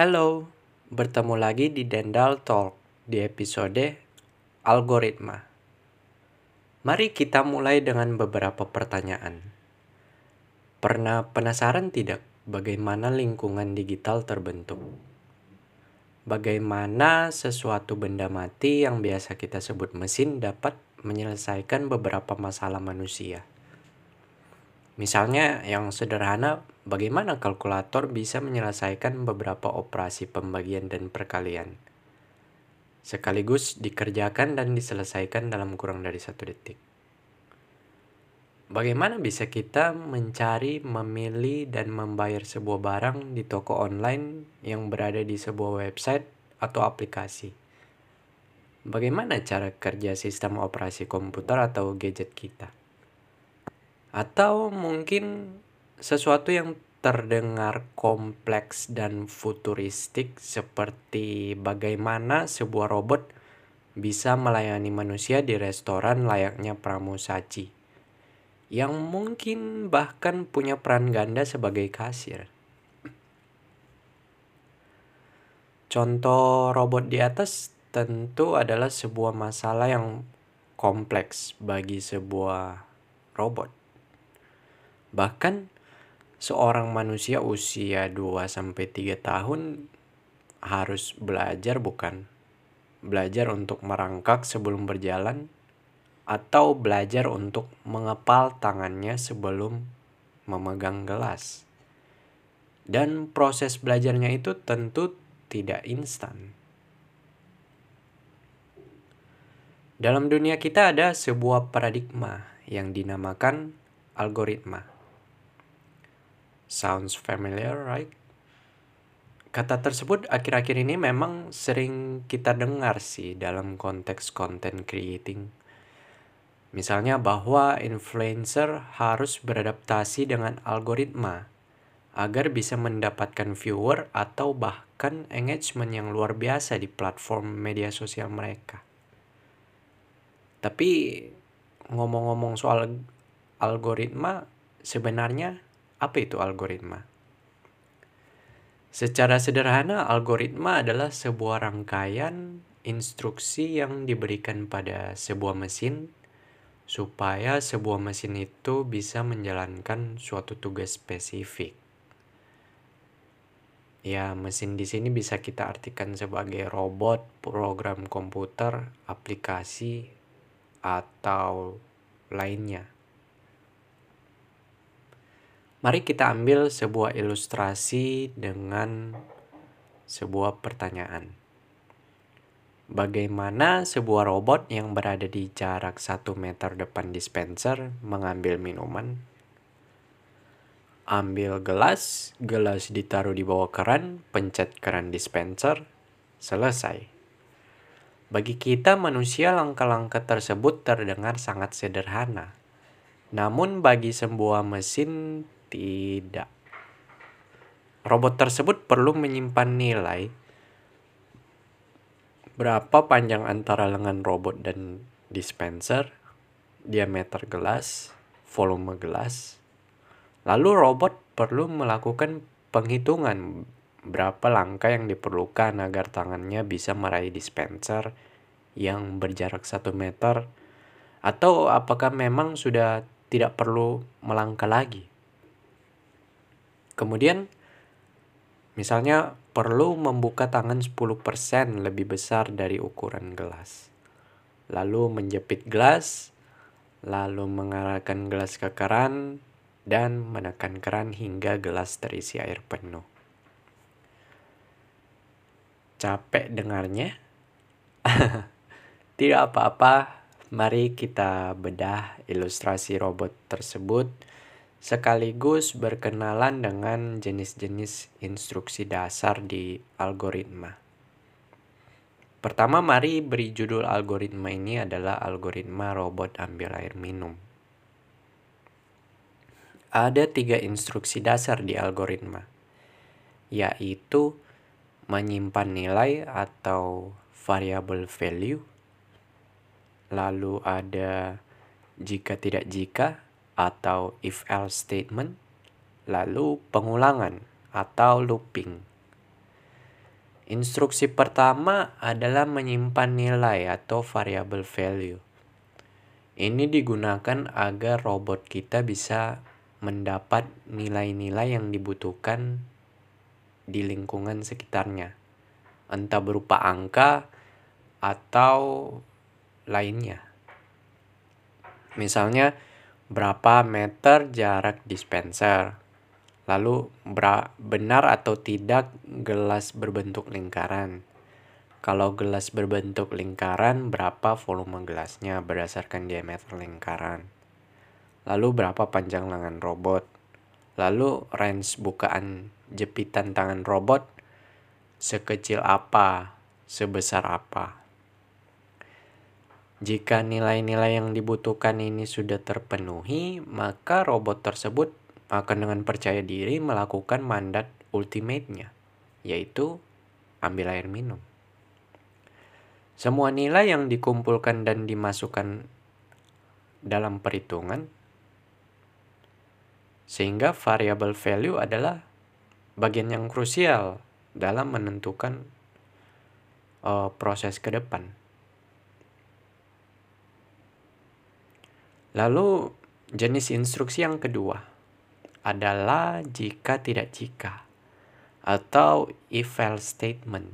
Halo, bertemu lagi di Dendal Talk di episode Algoritma. Mari kita mulai dengan beberapa pertanyaan. Pernah penasaran tidak bagaimana lingkungan digital terbentuk? Bagaimana sesuatu benda mati yang biasa kita sebut mesin dapat menyelesaikan beberapa masalah manusia? Misalnya yang sederhana, bagaimana kalkulator bisa menyelesaikan beberapa operasi pembagian dan perkalian. Sekaligus dikerjakan dan diselesaikan dalam kurang dari satu detik. Bagaimana bisa kita mencari, memilih, dan membayar sebuah barang di toko online yang berada di sebuah website atau aplikasi? Bagaimana cara kerja sistem operasi komputer atau gadget kita? Atau mungkin sesuatu yang terdengar kompleks dan futuristik seperti bagaimana sebuah robot bisa melayani manusia di restoran layaknya pramusaji yang mungkin bahkan punya peran ganda sebagai kasir. Contoh robot di atas tentu adalah sebuah masalah yang kompleks bagi sebuah robot. Bahkan seorang manusia usia 2 sampai 3 tahun harus belajar bukan belajar untuk merangkak sebelum berjalan atau belajar untuk mengepal tangannya sebelum memegang gelas. Dan proses belajarnya itu tentu tidak instan. Dalam dunia kita ada sebuah paradigma yang dinamakan algoritma. Sounds familiar, right? Kata tersebut akhir-akhir ini memang sering kita dengar sih dalam konteks content creating. Misalnya bahwa influencer harus beradaptasi dengan algoritma agar bisa mendapatkan viewer atau bahkan engagement yang luar biasa di platform media sosial mereka. Tapi ngomong-ngomong soal algoritma, sebenarnya apa itu algoritma? Secara sederhana, algoritma adalah sebuah rangkaian instruksi yang diberikan pada sebuah mesin supaya sebuah mesin itu bisa menjalankan suatu tugas spesifik. Ya, mesin di sini bisa kita artikan sebagai robot, program komputer, aplikasi, atau lainnya. Mari kita ambil sebuah ilustrasi dengan sebuah pertanyaan. Bagaimana sebuah robot yang berada di jarak 1 meter depan dispenser mengambil minuman? Ambil gelas, gelas ditaruh di bawah keran, pencet keran dispenser, selesai. Bagi kita manusia langkah-langkah tersebut terdengar sangat sederhana. Namun bagi sebuah mesin tidak. Robot tersebut perlu menyimpan nilai berapa panjang antara lengan robot dan dispenser, diameter gelas, volume gelas. Lalu robot perlu melakukan penghitungan berapa langkah yang diperlukan agar tangannya bisa meraih dispenser yang berjarak 1 meter atau apakah memang sudah tidak perlu melangkah lagi. Kemudian misalnya perlu membuka tangan 10% lebih besar dari ukuran gelas. Lalu menjepit gelas, lalu mengarahkan gelas ke keran dan menekan keran hingga gelas terisi air penuh. Capek dengarnya? Tidak apa-apa, mari kita bedah ilustrasi robot tersebut sekaligus berkenalan dengan jenis-jenis instruksi dasar di algoritma. Pertama, mari beri judul algoritma ini adalah algoritma robot ambil air minum. Ada tiga instruksi dasar di algoritma, yaitu menyimpan nilai atau variable value, lalu ada jika tidak jika, atau if else statement, lalu pengulangan atau looping. Instruksi pertama adalah menyimpan nilai atau variable value. Ini digunakan agar robot kita bisa mendapat nilai-nilai yang dibutuhkan di lingkungan sekitarnya, entah berupa angka atau lainnya. Misalnya, berapa meter jarak dispenser, lalu benar atau tidak gelas berbentuk lingkaran. Kalau gelas berbentuk lingkaran, berapa volume gelasnya berdasarkan diameter lingkaran. Lalu berapa panjang lengan robot. Lalu range bukaan jepitan tangan robot sekecil apa, sebesar apa. Jika nilai-nilai yang dibutuhkan ini sudah terpenuhi, maka robot tersebut akan dengan percaya diri melakukan mandat ultimate-nya, yaitu ambil air minum. Semua nilai yang dikumpulkan dan dimasukkan dalam perhitungan sehingga variable value adalah bagian yang krusial dalam menentukan uh, proses ke depan. Lalu jenis instruksi yang kedua adalah jika tidak jika atau if else statement.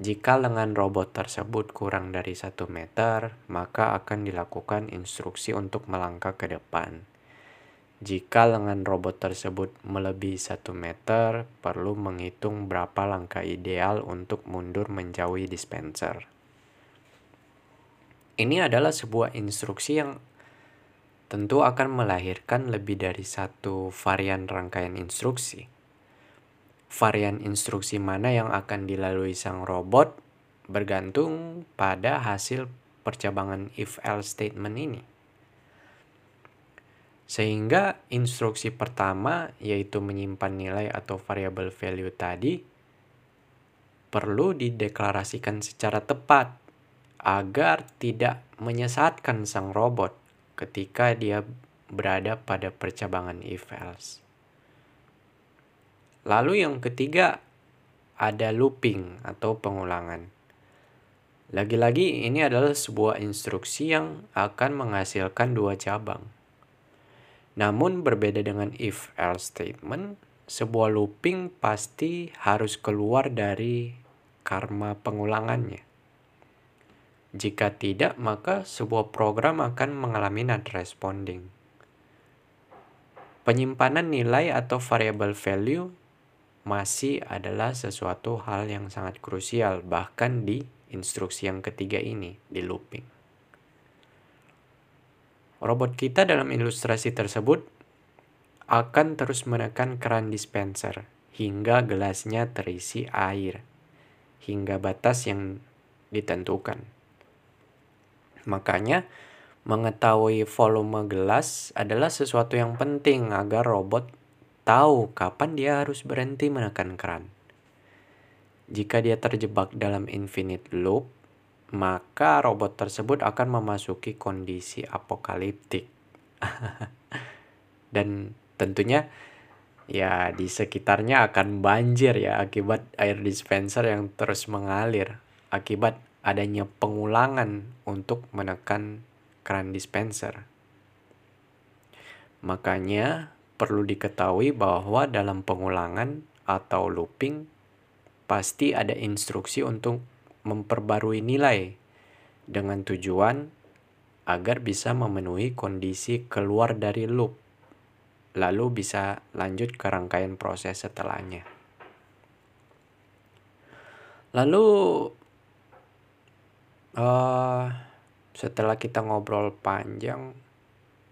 Jika lengan robot tersebut kurang dari 1 meter, maka akan dilakukan instruksi untuk melangkah ke depan. Jika lengan robot tersebut melebihi 1 meter, perlu menghitung berapa langkah ideal untuk mundur menjauhi dispenser. Ini adalah sebuah instruksi yang tentu akan melahirkan lebih dari satu varian rangkaian instruksi. Varian instruksi mana yang akan dilalui sang robot bergantung pada hasil percabangan if-else statement ini. Sehingga instruksi pertama yaitu menyimpan nilai atau variable value tadi perlu dideklarasikan secara tepat agar tidak menyesatkan sang robot ketika dia berada pada percabangan if else. Lalu yang ketiga ada looping atau pengulangan. Lagi-lagi ini adalah sebuah instruksi yang akan menghasilkan dua cabang. Namun berbeda dengan if else statement, sebuah looping pasti harus keluar dari karma pengulangannya. Jika tidak, maka sebuah program akan mengalami not responding. Penyimpanan nilai atau variable value masih adalah sesuatu hal yang sangat krusial, bahkan di instruksi yang ketiga ini, di looping. Robot kita dalam ilustrasi tersebut akan terus menekan keran dispenser hingga gelasnya terisi air, hingga batas yang ditentukan. Makanya, mengetahui volume gelas adalah sesuatu yang penting agar robot tahu kapan dia harus berhenti menekan keran. Jika dia terjebak dalam infinite loop, maka robot tersebut akan memasuki kondisi apokaliptik. Dan tentunya ya di sekitarnya akan banjir ya akibat air dispenser yang terus mengalir akibat adanya pengulangan untuk menekan keran dispenser. Makanya perlu diketahui bahwa dalam pengulangan atau looping pasti ada instruksi untuk memperbarui nilai dengan tujuan agar bisa memenuhi kondisi keluar dari loop lalu bisa lanjut ke rangkaian proses setelahnya. Lalu Uh, setelah kita ngobrol panjang,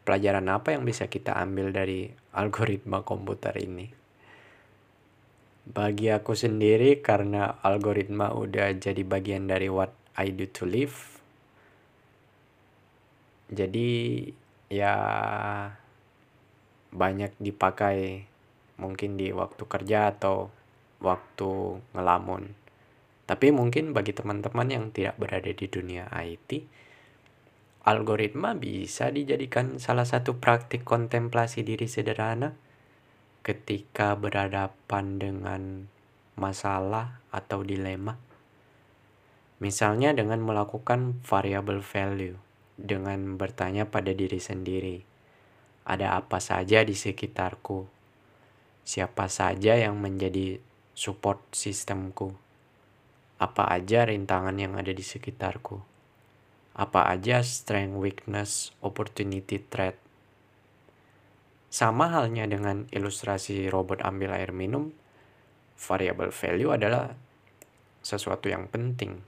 pelajaran apa yang bisa kita ambil dari algoritma komputer ini? Bagi aku sendiri, karena algoritma udah jadi bagian dari what I do to live, jadi ya banyak dipakai mungkin di waktu kerja atau waktu ngelamun. Tapi mungkin bagi teman-teman yang tidak berada di dunia IT, algoritma bisa dijadikan salah satu praktik kontemplasi diri sederhana ketika berhadapan dengan masalah, atau dilema. Misalnya dengan melakukan variable value, dengan bertanya pada diri sendiri, ada apa saja di sekitarku? Siapa saja yang menjadi support sistemku? Apa aja rintangan yang ada di sekitarku? Apa aja strength, weakness, opportunity, threat? Sama halnya dengan ilustrasi robot ambil air minum, variable value adalah sesuatu yang penting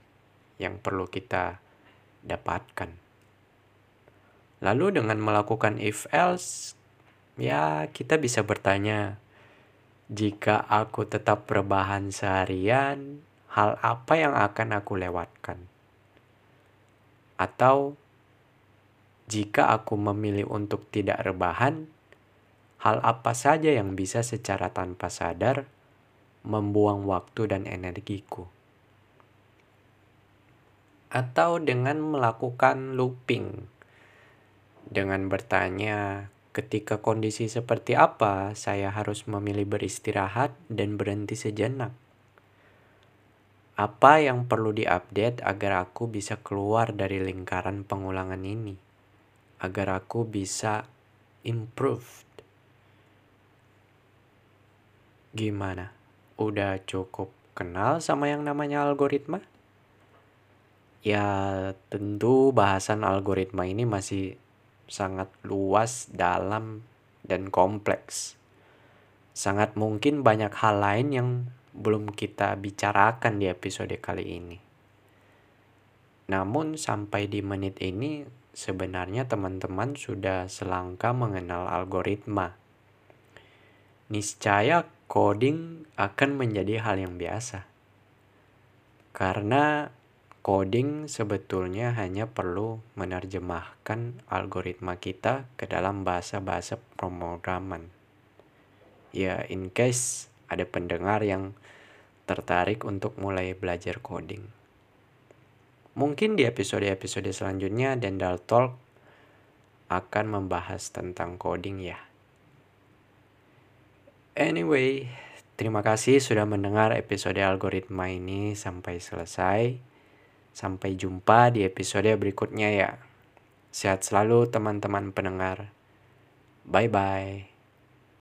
yang perlu kita dapatkan. Lalu dengan melakukan if else, ya kita bisa bertanya, jika aku tetap berbahan seharian, hal apa yang akan aku lewatkan? Atau jika aku memilih untuk tidak rebahan, hal apa saja yang bisa secara tanpa sadar membuang waktu dan energiku? atau dengan melakukan looping. Dengan bertanya, ketika kondisi seperti apa saya harus memilih beristirahat dan berhenti sejenak? Apa yang perlu diupdate agar aku bisa keluar dari lingkaran pengulangan ini? Agar aku bisa improve. Gimana? Udah cukup kenal sama yang namanya algoritma? Ya, tentu bahasan algoritma ini masih sangat luas, dalam, dan kompleks. Sangat mungkin banyak hal lain yang belum kita bicarakan di episode kali ini. Namun, sampai di menit ini, sebenarnya teman-teman sudah selangkah mengenal algoritma. Niscaya coding akan menjadi hal yang biasa. Karena Coding sebetulnya hanya perlu menerjemahkan algoritma kita ke dalam bahasa-bahasa pemrograman. Ya, in case ada pendengar yang tertarik untuk mulai belajar coding. Mungkin di episode-episode selanjutnya Dendal Talk akan membahas tentang coding ya. Anyway, terima kasih sudah mendengar episode algoritma ini sampai selesai. Sampai jumpa di episode berikutnya ya. Sehat selalu teman-teman pendengar. Bye bye.